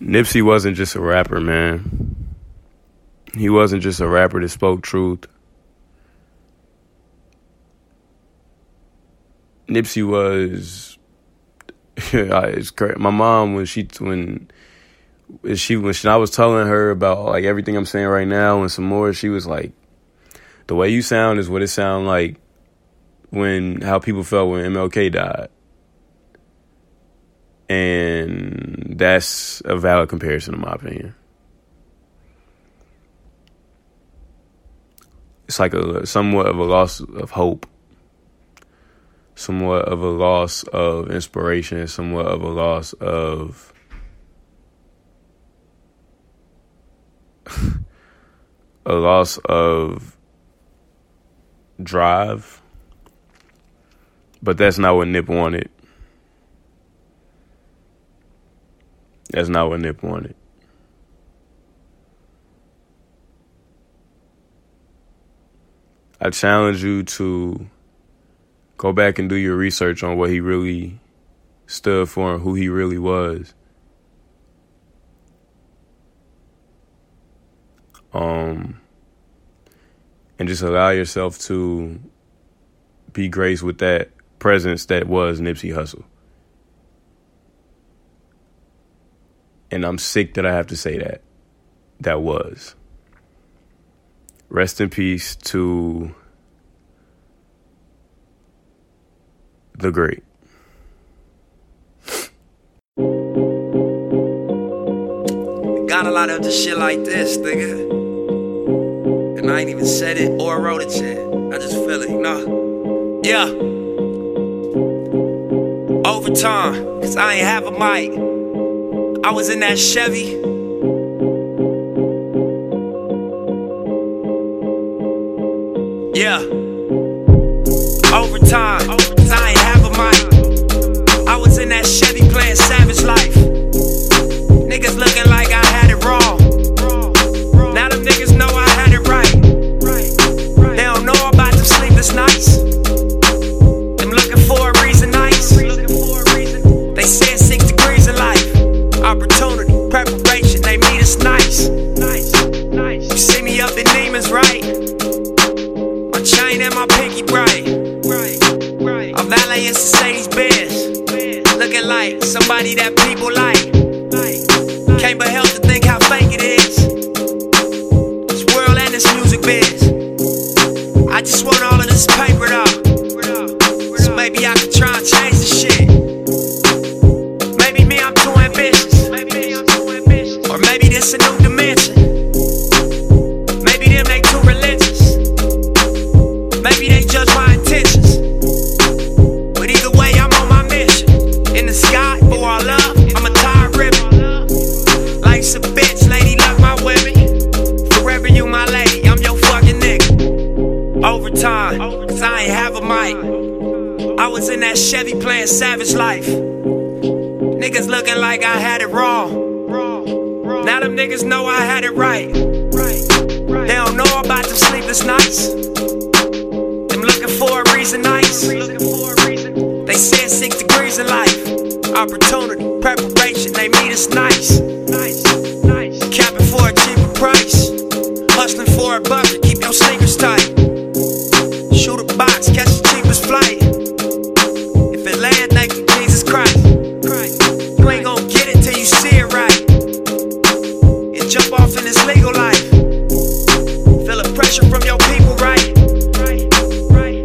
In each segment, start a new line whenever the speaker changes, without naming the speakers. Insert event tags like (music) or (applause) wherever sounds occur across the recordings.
Nipsey wasn't just a rapper, man. He wasn't just a rapper that spoke truth. Nipsey was. (laughs) it's crazy. My mom when she when she when she, I was telling her about like everything I'm saying right now and some more, she was like, "The way you sound is what it sounded like when how people felt when MLK died." And that's a valid comparison, in my opinion. It's like a somewhat of a loss of hope, somewhat of a loss of inspiration, somewhat of a loss of (laughs) a loss of drive. But that's not what Nip wanted. That's not what Nip wanted. I challenge you to go back and do your research on what he really stood for and who he really was. Um, and just allow yourself to be graced with that presence that was Nipsey Hussle. And I'm sick that I have to say that. That was. Rest in peace to the great.
Got a lot of the shit like this, nigga. And I ain't even said it or wrote it yet. I just feel it, know? Yeah. Overtime, cause I ain't have a mic. I was in that Chevy. Yeah. Overtime, cause I ain't have a mic. I was in that Chevy somebody that people like. Can't but help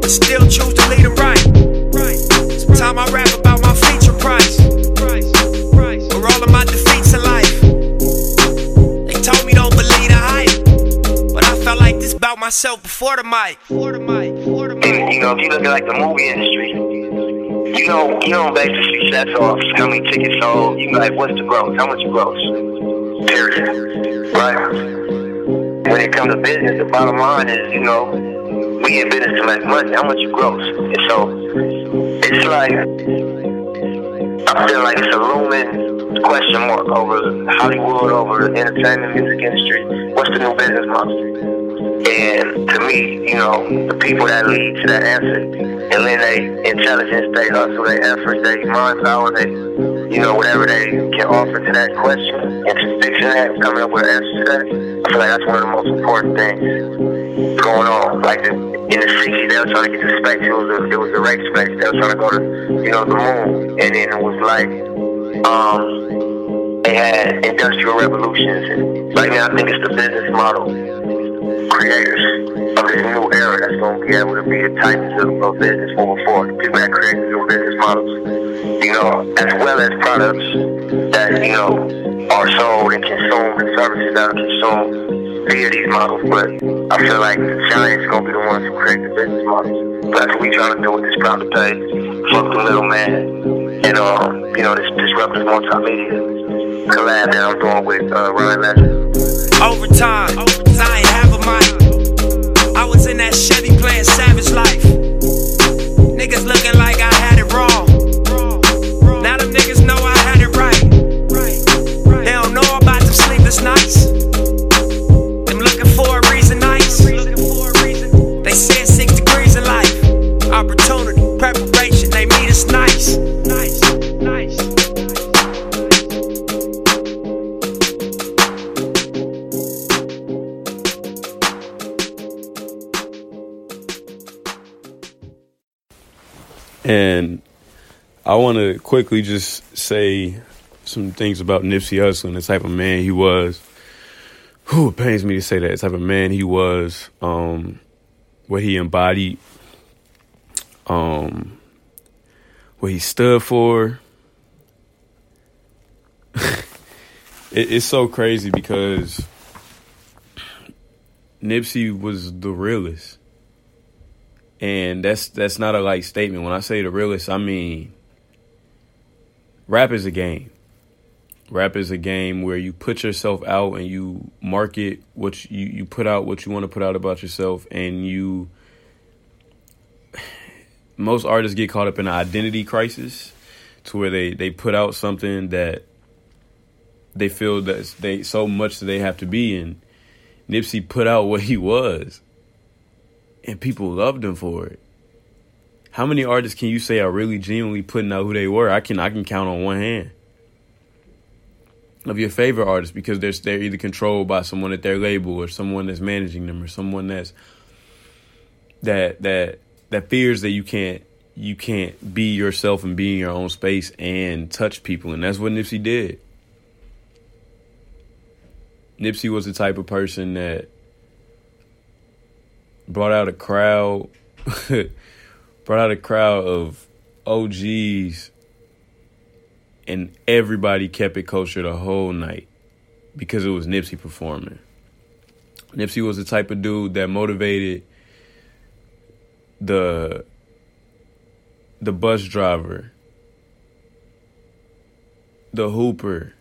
But still choose to lead them right. Time I rap about my feature price. Or all of my defeats in life. They told me don't believe the hype. But I felt like this about myself before the mic. Before the mic. Before the mic.
You know, if you look at like the movie industry, you know, you don't base the success off how many tickets sold. You know, like what's the gross? How much gross? Period. Right. When it comes to business, the bottom line is, you know, we in business to make money. How much you gross? And so it's like I feel like it's a looming question mark over Hollywood, over the entertainment music industry. What's the new business model? And to me, you know, the people that lead to that answer, and then they intelligence, they hustle, they effort, they mind power, they, you know, whatever they can offer to that question, introspection, that, coming up with an answer to that. I feel like that's one of the most important things going on. Like the, in the 60s, they were trying to get to space. It was a, it was a race space. They were trying to go to, you know, the moon, and then it was like, um, they had industrial revolutions. And right now, I think it's the business model creators of this new era that's going to be able to be the titans of, of business moving forward. People that create new business models, you know, as well as products that, you know, are sold and consumed and services that are consumed via these models. But I feel like giants going to be the ones who create the business models. That's what we're trying to do with this Proud to Pay. Fuck the middleman. And, um, you know, this disruptive multimedia collab that I'm doing with uh, Ryan Leslie.
Overtime, cause I ain't have a mic. I was in that Chevy playing Savage Life. Niggas looking like I had it wrong.
And I want to quickly just say some things about Nipsey Hussle and the type of man he was. Whew, it pains me to say that. The type of man he was, um, what he embodied, um, what he stood for. (laughs) it, it's so crazy because Nipsey was the realest. And that's that's not a light statement. When I say the realest, I mean rap is a game. Rap is a game where you put yourself out and you market what you, you put out what you want to put out about yourself and you (sighs) most artists get caught up in an identity crisis to where they, they put out something that they feel that they so much that they have to be in. Nipsey put out what he was and people loved him for it. How many artists can you say are really genuinely putting out who they were? I can I can count on one hand. Of your favorite artists because they're they're either controlled by someone at their label or someone that's managing them or someone that's that that that fears that you can't you can't be yourself and be in your own space and touch people and that's what Nipsey did. Nipsey was the type of person that brought out a crowd (laughs) brought out a crowd of OGs and everybody kept it kosher the whole night because it was Nipsey performing. Nipsey was the type of dude that motivated the the bus driver, the hooper,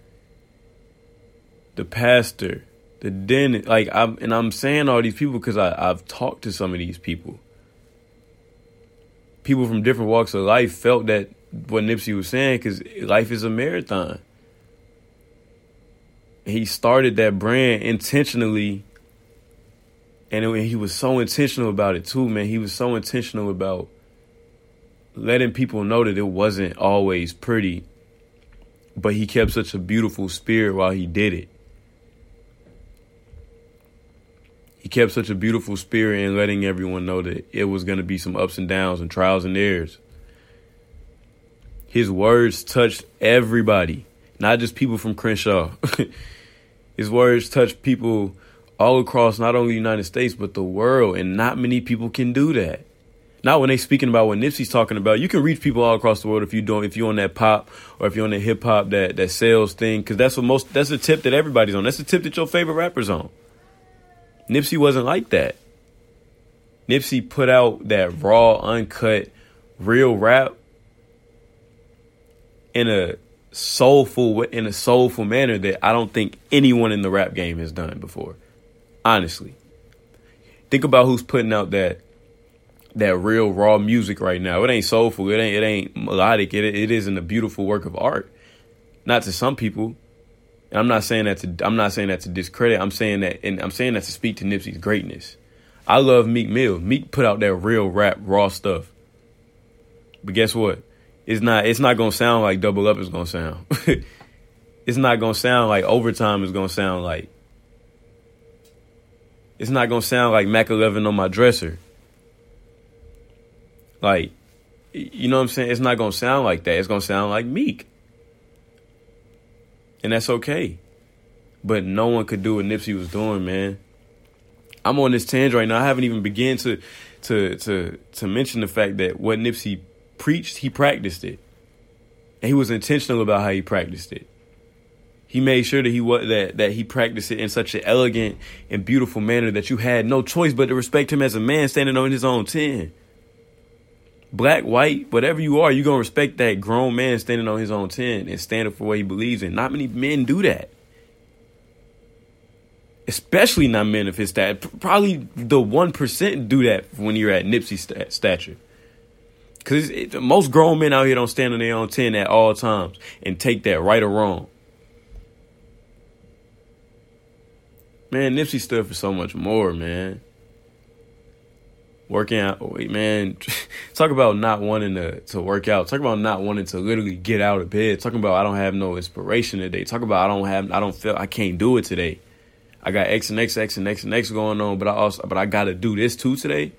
the pastor, the dentist. Like I'm, and I'm saying all these people because I I've talked to some of these people. People from different walks of life felt that what Nipsey was saying because life is a marathon. He started that brand intentionally, and it, he was so intentional about it too, man. He was so intentional about letting people know that it wasn't always pretty, but he kept such a beautiful spirit while he did it. He kept such a beautiful spirit in letting everyone know that it was going to be some ups and downs and trials and errors. His words touched everybody, not just people from Crenshaw. (laughs) His words touched people all across not only the United States but the world, and not many people can do that. Not when they speaking about what Nipsey's talking about. You can reach people all across the world if you don't if you're on that pop or if you're on the hip hop that that sales thing because that's what most that's the tip that everybody's on. That's the tip that your favorite rappers on. Nipsey wasn't like that. Nipsey put out that raw, uncut, real rap in a soulful in a soulful manner that I don't think anyone in the rap game has done before. Honestly. Think about who's putting out that that real raw music right now. It ain't soulful, it ain't it ain't melodic. It it isn't a beautiful work of art. Not to some people. And I'm not saying that to I'm not saying that to discredit. I'm saying that and I'm saying that to speak to Nipsey's greatness. I love Meek Mill. Meek put out that real rap, raw stuff. But guess what? It's not. It's not gonna sound like Double Up is gonna sound. (laughs) it's not gonna sound like Overtime is gonna sound like. It's not gonna sound like Mac Eleven on my dresser. Like, you know what I'm saying? It's not gonna sound like that. It's gonna sound like Meek, and that's okay. But no one could do what Nipsey was doing, man. I'm on this tangent right now. I haven't even begun to to to to mention the fact that what Nipsey preached, he practiced it. And he was intentional about how he practiced it. He made sure that he was that that he practiced it in such an elegant and beautiful manner that you had no choice but to respect him as a man standing on his own ten. Black, white, whatever you are, you're gonna respect that grown man standing on his own ten and stand up for what he believes in. Not many men do that especially not men of his stature. Probably the one percent do that when you're at Nipsey st- stature. Because most grown men out here don't stand on their own ten at all times and take that right or wrong. Man, Nipsey stood for so much more, man. Working out, oh, wait, man. (laughs) Talk about not wanting to, to work out. Talk about not wanting to literally get out of bed. Talking about I don't have no inspiration today. Talk about I don't have, I don't feel, I can't do it today. I got X and X, X and X and X going on, but I also but I gotta do this too today.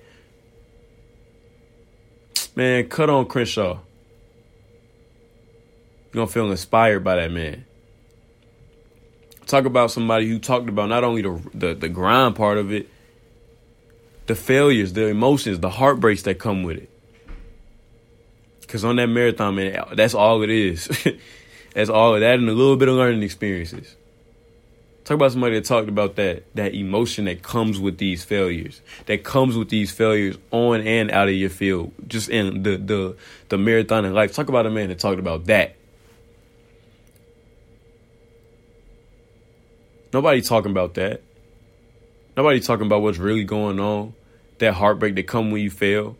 Man, cut on Crenshaw. You're gonna feel inspired by that man. Talk about somebody who talked about not only the the, the grind part of it, the failures, the emotions, the heartbreaks that come with it. Cause on that marathon, man, that's all it is. (laughs) that's all of that and a little bit of learning experiences. Talk about somebody that talked about that that emotion that comes with these failures, that comes with these failures on and out of your field, just in the the the marathon in life. Talk about a man that talked about that. Nobody talking about that. Nobody talking about what's really going on. That heartbreak that come when you fail.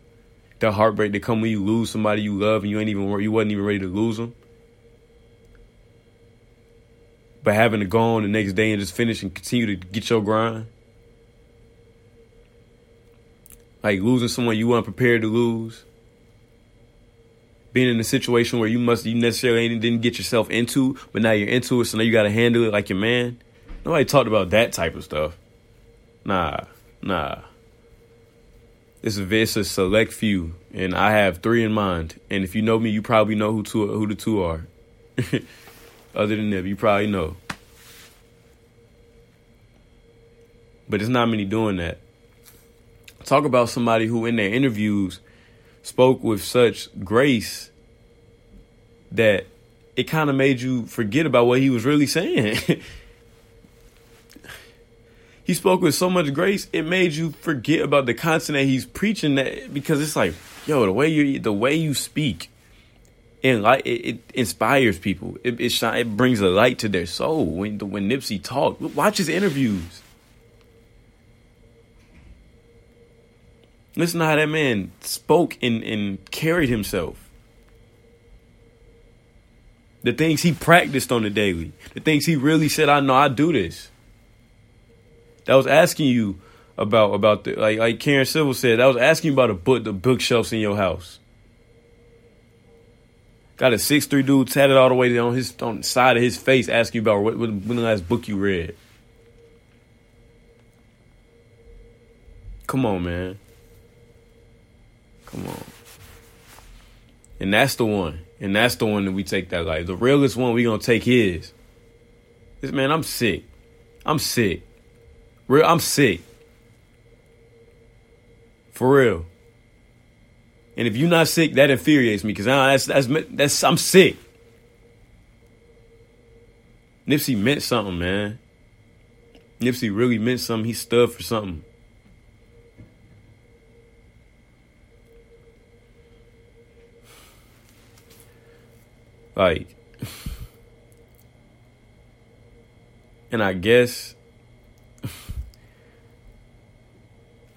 That heartbreak that come when you lose somebody you love and you ain't even you wasn't even ready to lose them. But having to go on the next day and just finish and continue to get your grind. Like losing someone you weren't prepared to lose. Being in a situation where you must you necessarily didn't get yourself into, but now you're into it, so now you gotta handle it like your man. Nobody talked about that type of stuff. Nah, nah. It's a, it's a select few, and I have three in mind. And if you know me, you probably know who two who the two are. (laughs) Other than them, you probably know. But it's not many doing that. Talk about somebody who, in their interviews, spoke with such grace that it kind of made you forget about what he was really saying. (laughs) he spoke with so much grace, it made you forget about the content that he's preaching. That because it's like, yo, the way you the way you speak and like it, it, inspires people. It it, shine, it brings a light to their soul. When when Nipsey talked, watch his interviews. Listen to how that man spoke and, and carried himself. The things he practiced on the daily. The things he really said, I know I do this. That was asking you about about the like like Karen Civil said, that was asking about a book the bookshelves in your house. Got a six three dude tatted all the way on his on the side of his face, asking you about what, what when the last book you read. Come on, man. Come on. And that's the one. And that's the one that we take that life. The realest one we gonna take his. This man, I'm sick. I'm sick. Real, I'm sick. For real. And if you're not sick, that infuriates me because that's, that's that's I'm sick. Nipsey meant something, man. Nipsey really meant something. He stood for something. Like, (laughs) and I guess,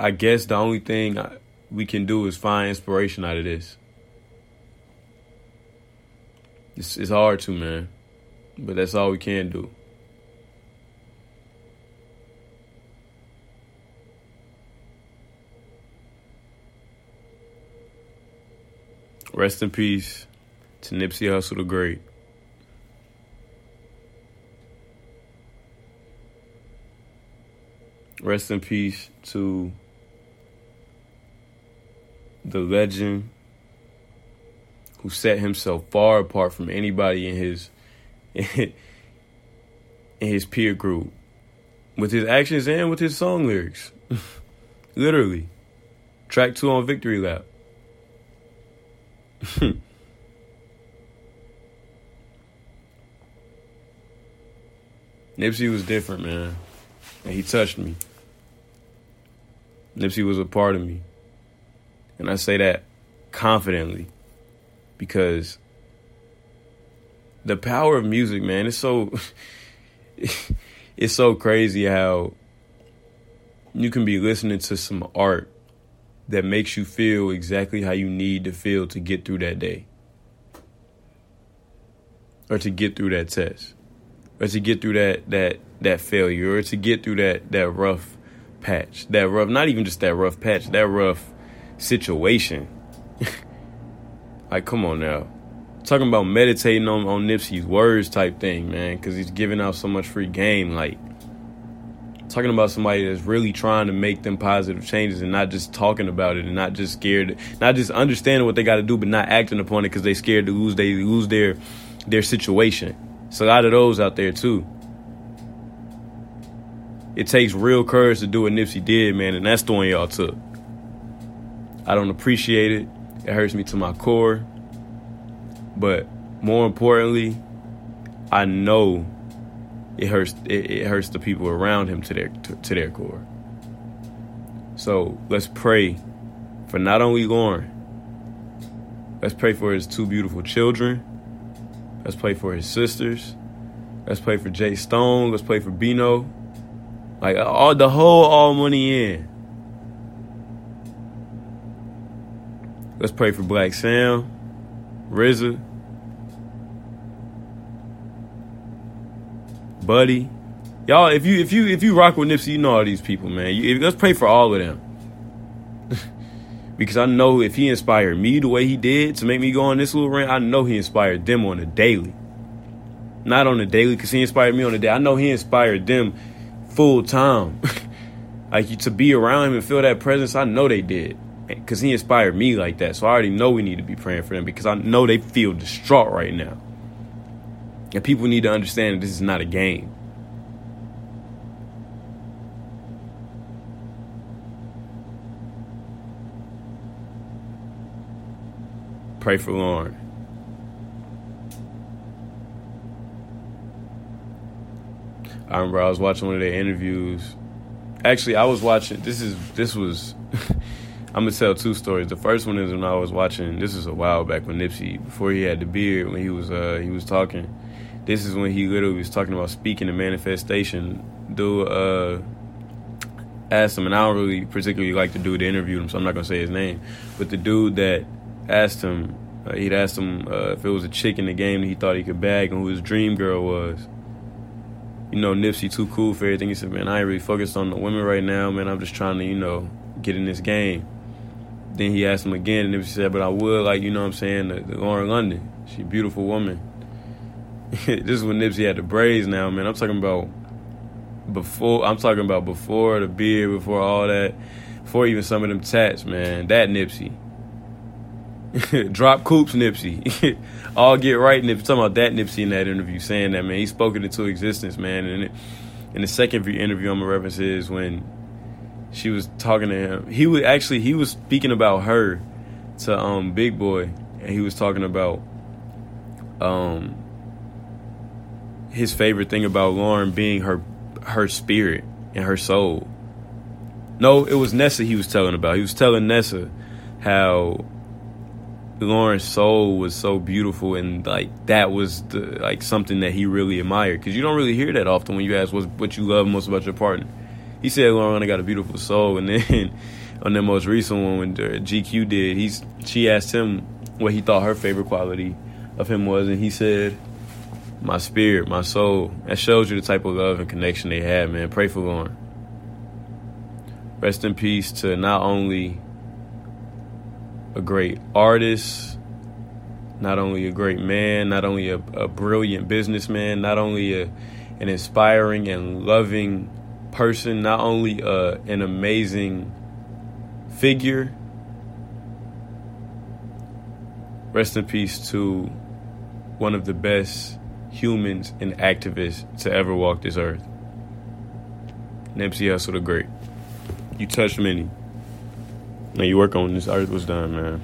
I guess the only thing I, we can do is find inspiration out of this. It's, it's hard to, man, but that's all we can do. Rest in peace to Nipsey Hussle the Great. Rest in peace to the legend who set himself far apart from anybody in his in his peer group with his actions and with his song lyrics. (laughs) Literally. Track 2 on Victory Lap. (laughs) Nipsey was different, man. And he touched me. Nipsey was a part of me. And I say that confidently because the power of music, man, it's so (laughs) it's so crazy how you can be listening to some art that makes you feel exactly how you need to feel to get through that day or to get through that test or to get through that that that failure or to get through that that rough patch that rough not even just that rough patch that rough situation. (laughs) Like come on now. Talking about meditating on, on Nipsey's words type thing man because he's giving out so much free game like talking about somebody that's really trying to make them positive changes and not just talking about it and not just scared not just understanding what they got to do but not acting upon it because they scared to lose they lose their their situation. It's a lot of those out there too. It takes real courage to do what Nipsey did, man, and that's the one y'all took. I don't appreciate it. It hurts me to my core. But more importantly, I know it hurts it, it hurts the people around him to their to, to their core. So let's pray for not only Lauren. Let's pray for his two beautiful children. Let's pray for his sisters. Let's pray for Jay Stone. Let's pray for Bino. Like all the whole all money in. Let's pray for Blacc Sam, RZA, Buddy. Y'all, if you if you if you rock with Nipsey, you know all these people, man. You, let's pray for all of them. (laughs) because I know if he inspired me the way he did to make me go on this little rant, I know he inspired them on a daily. Not on a daily, because he inspired me on a day. I know he inspired them full time. (laughs) like to be around him and feel that presence, I know they did. Because he inspired me like that. So I already know we need to be praying for them because I know they feel distraught right now. And people need to understand that this is not a game. Pray for Lauren. I remember I was watching one of their interviews. Actually, I was watching. This is this was. (laughs) I'm gonna tell two stories. The first one is when I was watching. This is a while back when Nipsey, before he had the beard, when he was uh he was talking. This is when he literally was talking about speaking and manifestation. Dude uh asked him, and I don't really particularly like the dude that interviewed him, so I'm not gonna say his name. But the dude that asked him, uh, he'd asked him uh, if it was a chick in the game that he thought he could bag and who his dream girl was you know, Nipsey too cool for everything. He said, man, I ain't really focused on the women right now, man. I'm just trying to, you know, get in this game. Then he asked him again, and Nipsey said, but I would, like, you know what I'm saying, the, the Lauren London. She beautiful woman. (laughs) this is when Nipsey had the braids now, man. I'm talking about before, I'm talking about before the beard, before all that, before even some of them tats, man. That Nipsey. (laughs) Drop Coops Nipsey. (laughs) All get right Nipsey. Talking about that Nipsey in that interview, saying that, man, he spoke it into existence, man. And in the second interview, I'm gonna reference is when she was talking to him. He was actually he was speaking about her to um Big Boy, and he was talking about um his favorite thing about Lauren being her her spirit and her soul. No, it was Nessa he was telling about. He was telling Nessa how Lauren's soul was so beautiful, and like that was the, like something that he really admired. Because you don't really hear that often when you ask what what you love most about your partner. He said Lauren got a beautiful soul, and then (laughs) on the most recent one when GQ did, he's she asked him what he thought her favorite quality of him was, and he said, "My spirit, my soul." That shows you the type of love and connection they had, man. Pray for Lauren. Rest in peace to not only a great artist, not only a great man, not only a, a brilliant businessman, not only a, an inspiring and loving person, not only a, an amazing figure. Rest in peace to one of the best humans and activists to ever walk this earth. Nipsey Hussle the Great. You touched many. Now you work on this earth was done, man.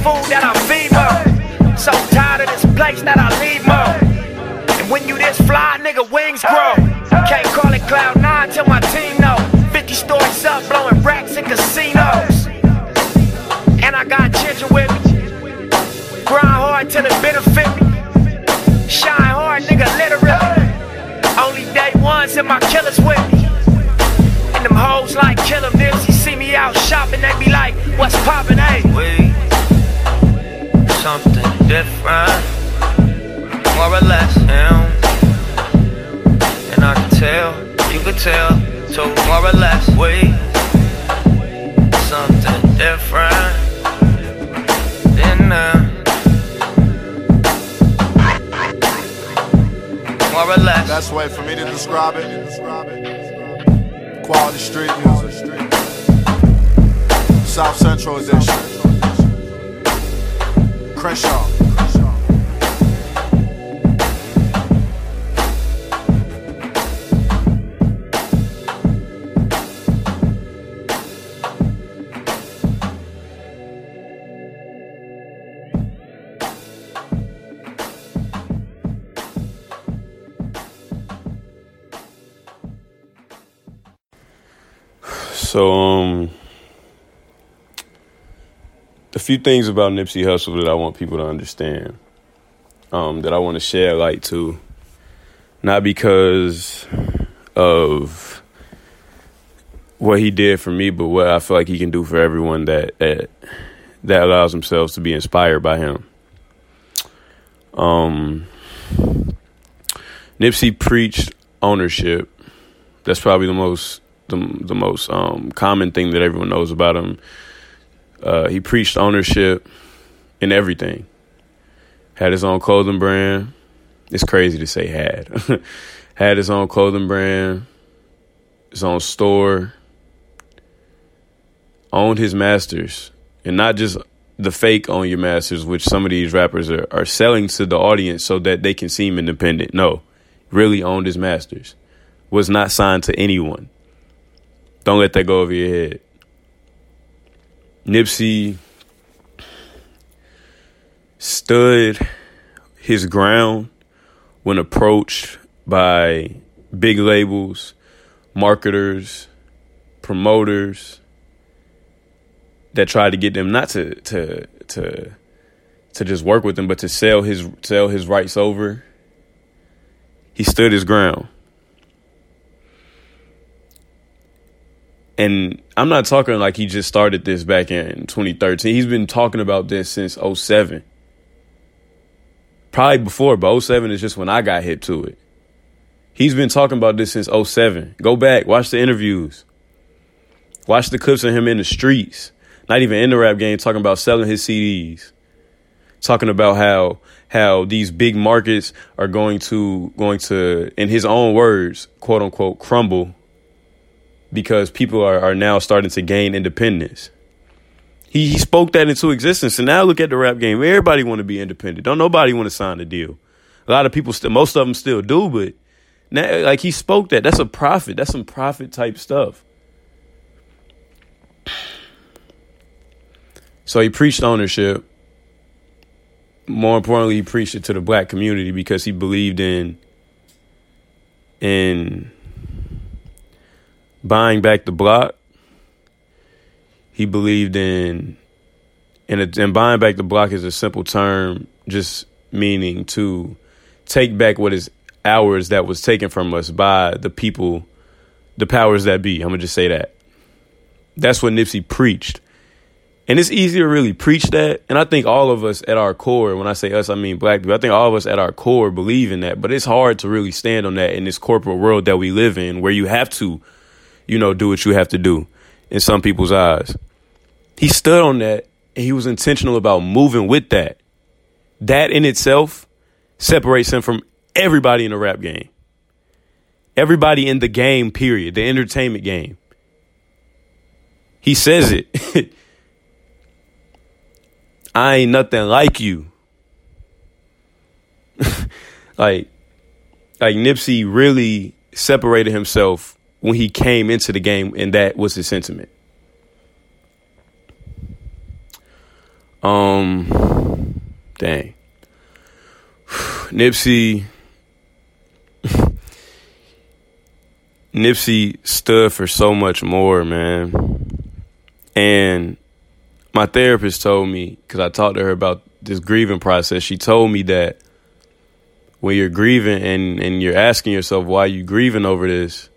Food that I feed more. So tired of this place that I leave more. And when you this fly, nigga, wings grow. Can't call it cloud nine till my team know. 50 stories up, blowing racks in casinos. And I got ginger with me. Grind hard till it benefit me. Shine hard, nigga, literally. Only day ones and my killers with me. And them hoes like killer nips. You see me out shopping, they be like, what's poppin', eh?
hey? Something different, more or less him. And I can tell, you can tell, too, more or less we something different than them. More or less.
That's way for me to describe it. Quality street music. South Central edition. Crenshaw.
So, um, few things about Nipsey Hussle that I want people to understand, um, that I want to share light to, not because of what he did for me, but what I feel like he can do for everyone that that, that allows themselves to be inspired by him. Um, Nipsey preached ownership. That's probably the most the the most um, common thing that everyone knows about him. Uh, he preached ownership in everything. Had his own clothing brand. It's crazy to say had. (laughs) had his own clothing brand, his own store. Owned his masters, and not just the fake own your masters, which some of these rappers are, are selling to the audience so that they can seem independent. No, really owned his masters. Was not signed to anyone. Don't let that go over your head. Nipsey stood his ground when approached by big labels, marketers, promoters that tried to get them not to to to to just work with him, but to sell his sell his rights over. He stood his ground. And I'm not talking like he just started this back in 2013. He's been talking about this since 07. Probably before, but 07 is just when I got hit to it. He's been talking about this since 07. Go back, watch the interviews. Watch the clips of him in the streets. Not even in the rap game, talking about selling his CDs. Talking about how how these big markets are going to going to, in his own words, quote unquote, crumble because people are, are now starting to gain independence. He, he spoke that into existence. And now look at the rap game. Everybody want to be independent. Don't nobody want to sign a deal. A lot of people still, most of them still do, but now, like he spoke that. That's a profit. That's some profit type stuff. So he preached ownership. More importantly, he preached it to the black community because he believed in in buying back the block. He believed in and, and buying back the block is a simple term, just meaning to take back what is ours that was taken from us by the people, the powers that be. I'm gonna just say that. That's what Nipsey preached. And it's easy to really preach that. And I think all of us at our core, when I say us, I mean black people, I think all of us at our core believe in that. But it's hard to really stand on that in this corporate world that we live in where you have to you know, do what you have to do in some people's eyes. He stood on that and he was intentional about moving with that. That in itself separates him from everybody in the rap game. Everybody in the game, period, the entertainment game. He says it. (laughs) I ain't nothing like you. (laughs) like like Nipsey really separated himself when he came into the game, and that was his sentiment. Um, dang, (sighs) Nipsey. (sighs) Nipsey stood for so much more, man. And my therapist told me, because I talked to her about this grieving process, she told me that when you're grieving and, and you're asking yourself why you grieving over this,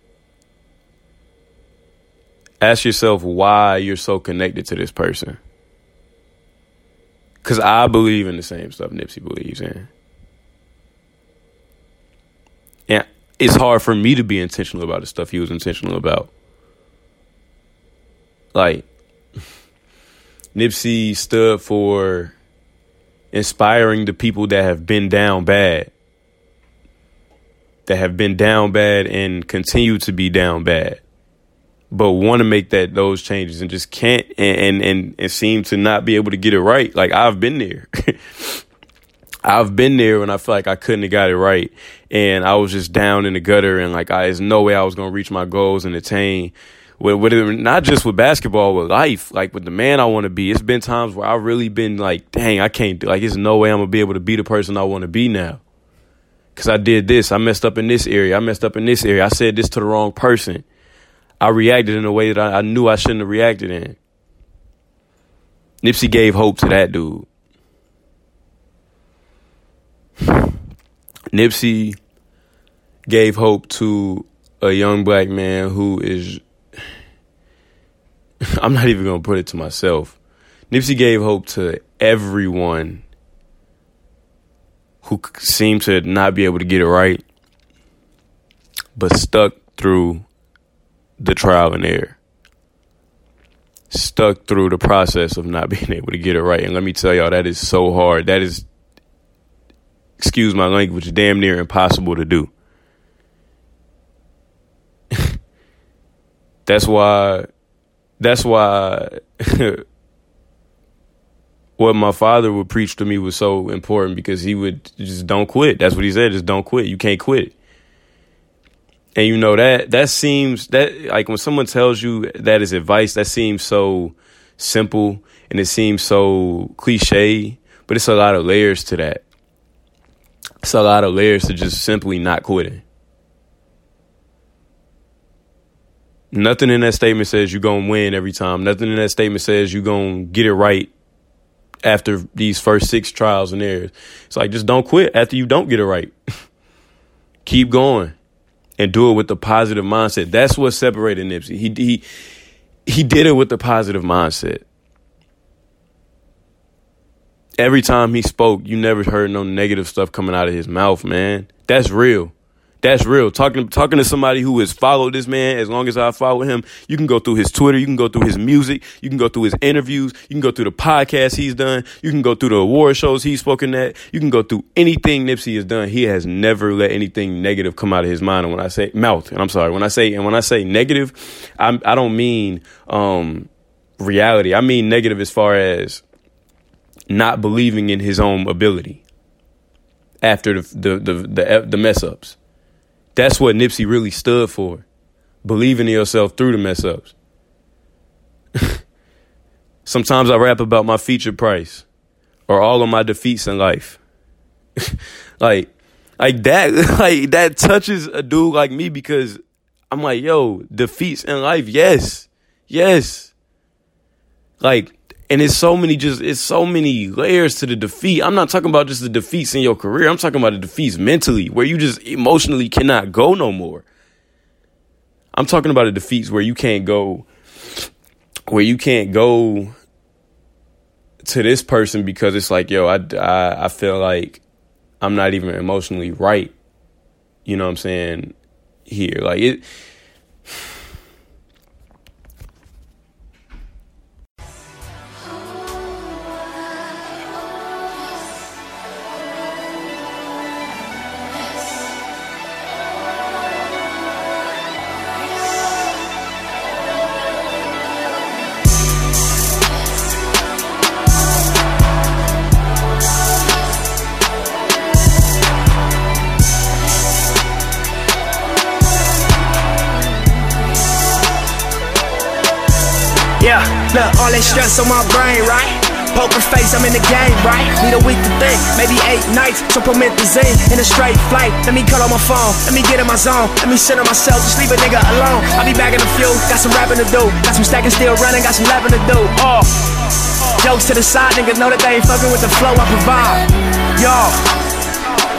ask yourself why you're so connected to this person. Because I believe in the same stuff Nipsey believes in. And it's hard for me to be intentional about the stuff he was intentional about. Like, (laughs) Nipsey stood for inspiring the people that have been down bad, that have been down bad and continue to be down bad but want to make that those changes and just can't and, and and seem to not be able to get it right. Like I've been there. (laughs) I've been there when I feel like I couldn't have got it right, and I was just down in the gutter, and like I, there's no way I was gonna reach my goals and attain. With, with it, not just with basketball, with life, like with the man I want to be. It's been times where I've really been like, dang, I can't do. Like, there's no way I'm gonna be able to be the person I want to be now. Cause I did this, I messed up in this area, I messed up in this area, I said this to the wrong person I reacted in a way that I, I knew I shouldn't have reacted in. Nipsey gave hope to that dude. (sighs) Nipsey gave hope to a young black man who is (sighs) I'm not even going to put it to myself. Nipsey gave hope to everyone who seemed to not be able to get it right but stuck through the trial and error. Stuck through the process of not (laughs) being able to get it right. And let me tell y'all, that is so hard. That is, excuse my language, damn near impossible to do. (laughs) that's why, that's why (laughs) what my father would preach to me was so important because he would just don't quit. That's what he said, just don't quit. You can't quit. And you know that that seems that like when someone tells you that is advice, that seems so simple and it seems so cliche, but it's a lot of layers to that. It's a lot of layers to just simply not quitting. Nothing in that statement says you're going to win every time. Nothing in that statement says you're going to get it right after these first six trials and errors. It's like just don't quit after you don't get it right. (laughs) Keep going and do it with a positive mindset. That's what separated Nipsey. He he he did it with a positive mindset. Every time he spoke, you never heard no negative stuff coming out of his mouth, man. That's real. That's real. Talking talking to somebody who has followed this man as long as I follow him, you can go through his Twitter, you can go through his music, you can go through his interviews, you can go through the podcasts he's done, you can go through the award shows he's spoken at, you can go through anything Nipsey has done. He has never let anything negative come out of his mind. And when I say mouth, and I'm sorry, when I say and when I say negative, I'm, I don't mean um, reality. I mean negative as far as not believing in his own ability after the the the the, the mess ups. That's what Nipsey really stood for. Believing in yourself through the mess ups. (laughs) Sometimes I rap about my feature price or all of my defeats in life. (laughs) like like that (laughs) like that touches a dude like me because I'm like, yo, defeats in life, yes. Yes. Like and it's so many just it's so many layers to the defeat. I'm not talking about just the defeats in your career. I'm talking about the defeats mentally where you just emotionally cannot go no more. I'm talking about the defeats where you can't go where you can't go to this person because it's like, yo, I, I, I feel like I'm not even emotionally right. You know what I'm saying? Here. Like it
look, all that stress on my brain, right? Poker face, I'm in the game, right? Need a week to think, maybe eight nights. So promethazine in a straight flight. Let me cut on my phone, let me get in my zone. Let me sit on myself, just leave a nigga alone. I'll be back in a few, got some rapping to do. Got some stacking still running, got some lapping to do. Oh, jokes to the side, niggas know that they ain't fucking with the flow I provide. Y'all.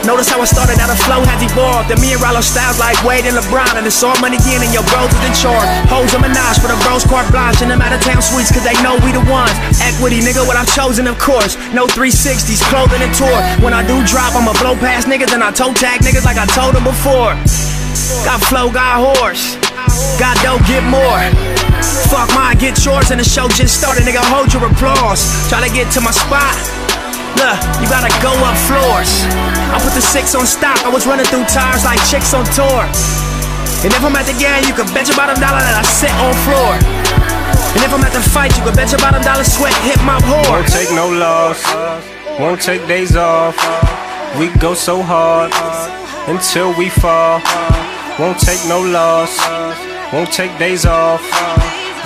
Notice how I started out a flow has evolved. And me and Rollo Styles like Wade and LeBron. And it's all money in and your bros is in charge. Hoes a menage for the bros carte blanche. And them out of town suites cause they know we the ones. Equity, nigga, what I've chosen, of course. No 360s, clothing and tour. When I do drop, I'ma blow past niggas and I toe tag niggas like I told them before. Got flow, got horse. Got dope, get more. Fuck mine, get yours, and the show just started, nigga. Hold your applause. Try to get to my spot. Look, you gotta go up floors. I put the six on stock. I was running through tires like chicks on tour. And if I'm at the game, you can bet your bottom dollar that I sit on floor. And if I'm at the fight, you can bet your bottom dollar sweat hit my whore.
Won't take no loss, won't take days off. We go so hard until we fall. Won't take no loss, won't take days off.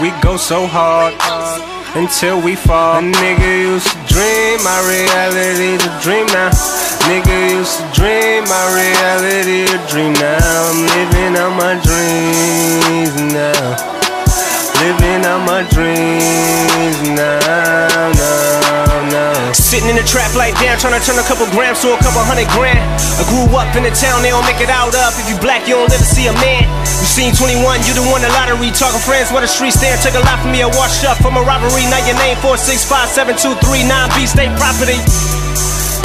We go so hard until we fall. A nigga used to dream, my reality's a dream now. Nigga used to dream, my reality a dream now. I'm living out my dreams now. Living out my dreams now, now, now.
Sitting in the trap like damn, trying to turn a couple grams to a couple hundred grand. I grew up in the town, they don't make it out up. If you black, you don't live to see a man. You seen 21, you the one the lottery. Talking friends where the street stand. Took a lot from me, I washed up from a robbery. Now your name 465723 B state property.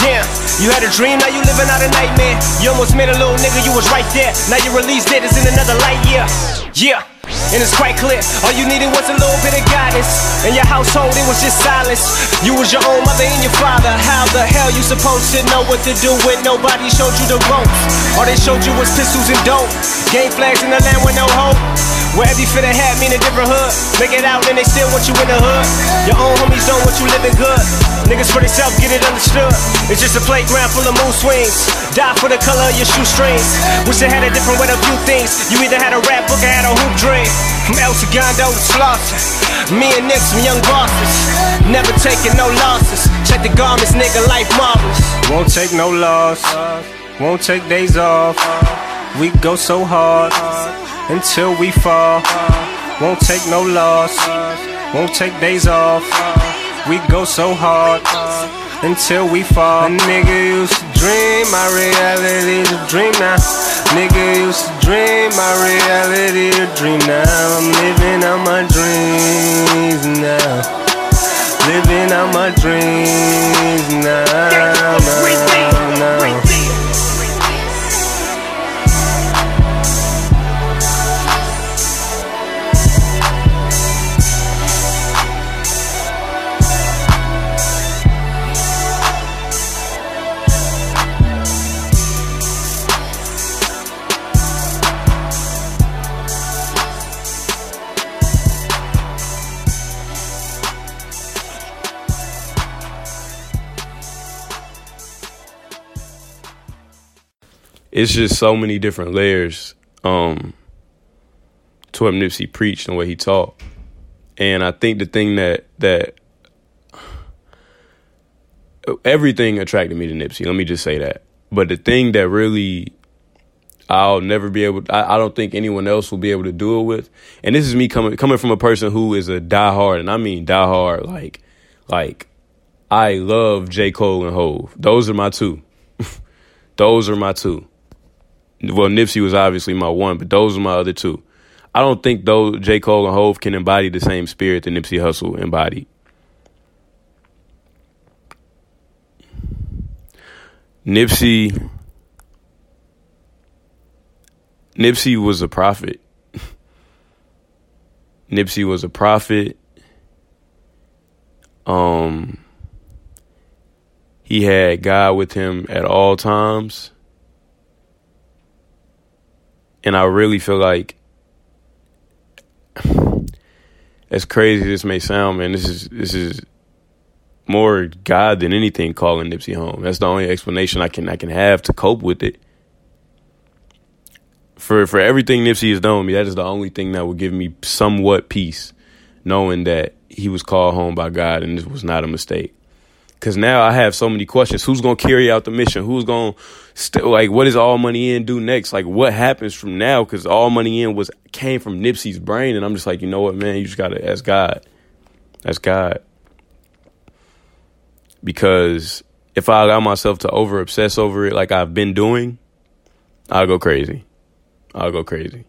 Yeah, you had a dream, now you living out a nightmare. You almost made a little nigga, you was right there. Now your release date is in another light year. Yeah. And it's quite clear, all you needed was a little bit of guidance. In your household, it was just silence. You was your own mother and your father. How the hell you supposed to know what to do when nobody showed you the ropes? All they showed you was pistols and dope. Game flags in the land with no hope. Where every fit of hat mean a different hood. Make it out and they still want you in the hood. Your own homies don't want you living good. Niggas for themselves get it understood. It's just a playground full of moon swings. Die for the color of your shoestrings. Wish they had a different way to view things. You either had a rap book or had a hoop dream. From El Segundo to Slauson. Me and Nick, some young bosses. Never taking no losses. Check the garments, nigga, life marvelous.
Won't take no loss, won't take days off. We go so hard until we fall. Won't take no loss, won't take days off. We go so hard until we fall. A nigga used to dream, my reality's a dream now. Nigga used to dream, my reality a dream now. I'm living out my dreams now. Living out my dreams now. now, now.
It's just so many different layers um, to what Nipsey preached and what he taught. And I think the thing that that everything attracted me to Nipsey. Let me just say that. But the thing that really I'll never be able. I, I don't think anyone else will be able to do it with. And this is me coming coming from a person who is a diehard, and I mean diehard, like like I love J Cole and Hov. Those are my two. (laughs) Those are my two well, Nipsey was obviously my one, but those are my other two. I don't think though J. Cole and Hov can embody the same spirit that Nipsey Hussle embodied. Nipsey Nipsey was a prophet. (laughs) Nipsey was a prophet. Um he had God with him at all times. And I really feel like, (sighs) as crazy as this may sound, man, this is this is more God than anything calling Nipsey home. That's the only explanation I can I can have to cope with it. For for everything Nipsey has done me, that is the only thing that will give me somewhat peace, knowing that he was called home by God and this was not a mistake. Cause now I have so many questions. Who's gonna carry out the mission? Who's gonna st- like? What does All Money In do next? Like, what happens from now? Cause All Money In was came from Nipsey's brain, and I'm just like, you know what, man? You just gotta ask God. That's God. Because if I allow myself to over obsess over it, like I've been doing, I'll go crazy. I'll go crazy.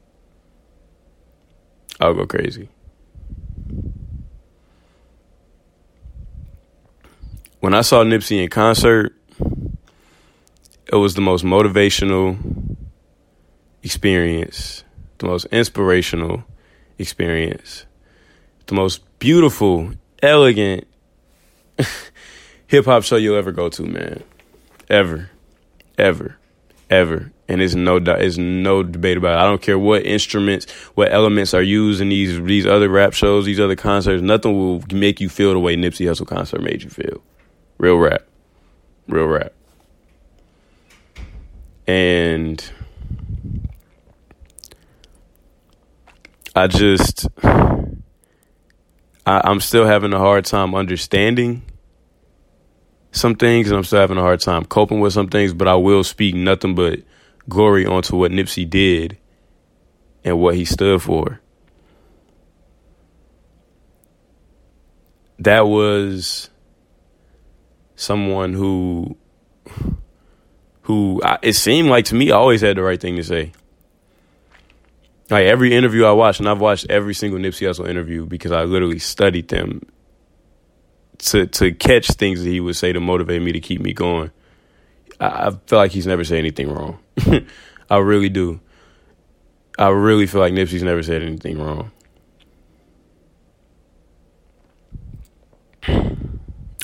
I'll go crazy. When I saw Nipsey in concert, it was the most motivational experience, the most inspirational experience, the most beautiful, elegant (laughs) hip hop show you'll ever go to, man. Ever, ever, ever. And it's no it's no debate about it. I don't care what instruments, what elements are used in these these other rap shows, these other concerts. Nothing will make you feel the way Nipsey Hussle concert made you feel. Real rap. Real rap. And I just I, I'm still having a hard time understanding some things and I'm still having a hard time coping with some things, but I will speak nothing but glory onto what Nipsey did and what he stood for. That was someone who who I, it seemed like to me always had the right thing to say. Like every interview I watched, and I've watched every single Nipsey Hussle interview because I literally studied them to to catch things that he would say to motivate me to keep me going. I, I feel like he's never said anything wrong. (laughs) I really do. I really feel like Nipsey's never said anything wrong.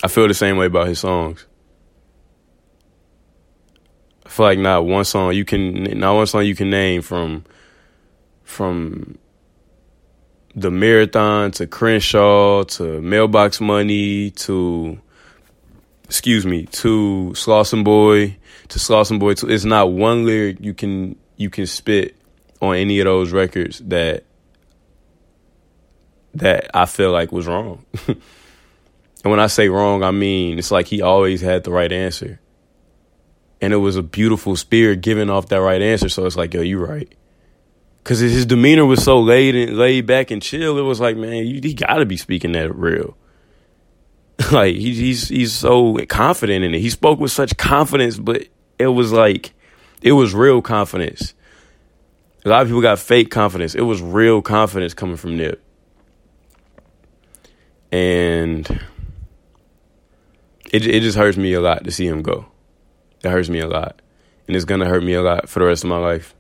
I feel the same way about his songs. I feel like not one song you can not one song you can name from from the marathon to Crenshaw to mailbox money to excuse me to Slauson Boy to Slauson Boy to it's not one lyric you can you can spit on any of those records that that I feel like was wrong. (laughs) And when I say wrong, I mean it's like he always had the right answer. And it was a beautiful spirit giving off that right answer. So it's like, yo, you right. Cause his demeanor was so laid and laid back and chill. It was like, man, you, he gotta be speaking that real. (laughs) like he, he's he's so confident in it. He spoke with such confidence, but it was like it was real confidence. A lot of people got fake confidence. It was real confidence coming from Nip. And it it just hurts me a lot to see him go. It hurts me a lot. And it's gonna hurt me a lot for the rest of my life.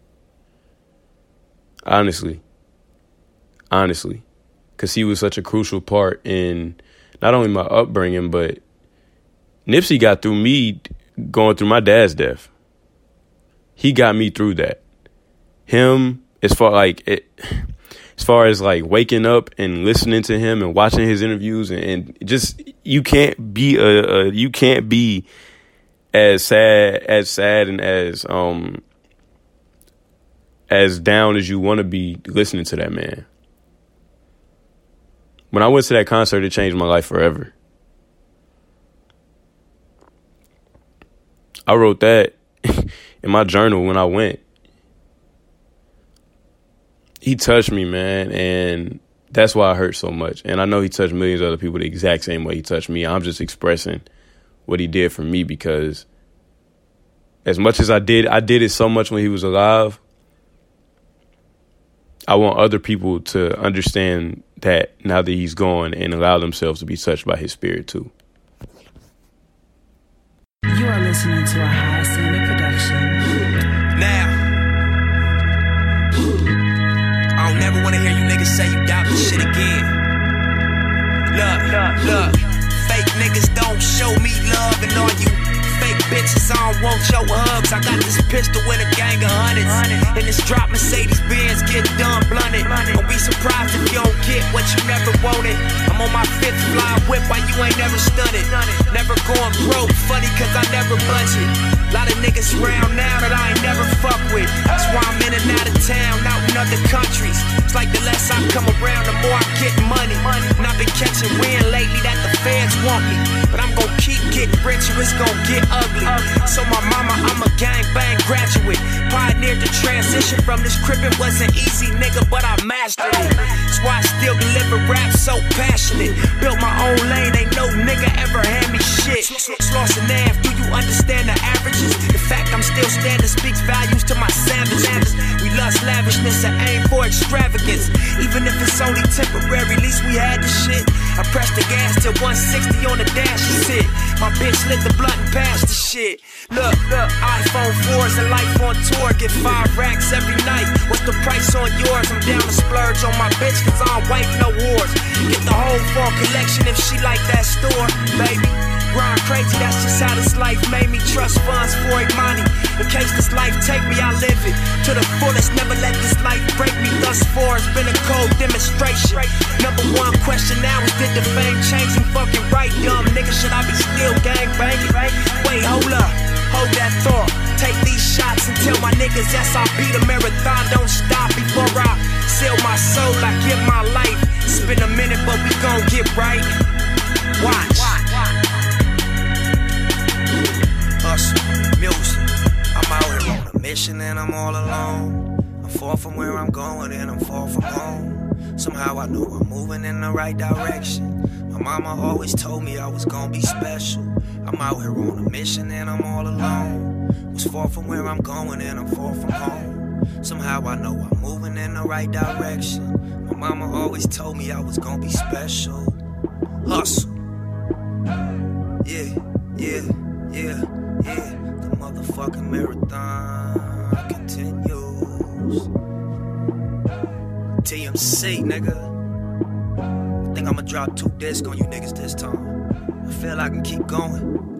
Honestly. Honestly. Cause he was such a crucial part in not only my upbringing, but Nipsey got through me going through my dad's death. He got me through that. Him, as far like it, as far as like waking up and listening to him and watching his interviews and, and just you can't be a, a you can't be as sad as sad and as um as down as you want to be listening to that man. When I went to that concert, it changed my life forever. I wrote that (laughs) in my journal when I went. He touched me, man, and that's why I hurt so much. And I know he touched millions of other people the exact same way he touched me. I'm just expressing what he did for me because as much as I did, I did it so much when he was alive. I want other people to understand that now that he's gone and allow themselves to be touched by his spirit too.
You are listening to a high standard
niggas say you doubt this shit again. Look, look, fake niggas don't show me love, and all you bitches, I don't want your hugs. I got this pistol with a gang of hundreds, and this drop Mercedes Benz get done blunted. Don't be surprised if you don't get what you never wanted. I'm on my fifth fly whip, why you ain't never stunted? Never going broke, funny cause I never budget. Lot of niggas round now that I ain't never fuck with. That's why I'm in and out of town, out in other countries. It's like the less I come around, the more I get money. And I've been catching wind lately that the fans want me. But I'm gonna keep getting rich or it's gonna get ugly. Uh, so my mama, I'm a gang bang graduate. Pioneered the transition from this crib, it wasn't easy, nigga, but I mastered it. That's why I still deliver rap so passionate. Built my own lane, ain't no nigga ever hand me shit. Slauson Ave, do you understand the averages? The fact I'm still standing speaks volumes to my savage. We lust lavishness and aim for extravagance. Even if it's only temporary, at least we had the shit. I pressed the gas till 160 on the dash, sit. My bitch lit the blunt and passed the shit. Look, look, iPhone 4s and life on tour. Get five racks every night. What's the price on yours? I'm down to splurge on my bitch, cause I don't wipe no wars. Get the whole fall collection if she like that store, baby. Grind crazy, that's just how this life made me trust funds for money. In case this life take me, I live it to the fullest. Never let this life break me. Thus far, it's been a cold demonstration. Number one question now is did the fame change me fucking right? Dumb nigga, should I be still gang banging? Wait, hold up, hold that thought. Take these shots and tell my niggas yes, I beat a marathon. Don't stop before I sell my soul. I give my life. It's been a minute, but we gon' get right. Watch. Hustle, music. I'm out here on a mission and I'm all alone. I'm far from where I'm going and I'm far from home. Somehow I know I'm moving in the right direction. My mama always told me I was gonna be special. I'm out here on a mission and I'm all alone. Was far from where I'm going and I'm far from home. Somehow I know I'm moving in the right direction. My mama always told me I was gonna be special. Hustle. Yeah, yeah, yeah, yeah. The motherfucking marathon continues. TMC, nigga. I think I'ma drop two discs on you niggas this time. I feel I can keep going.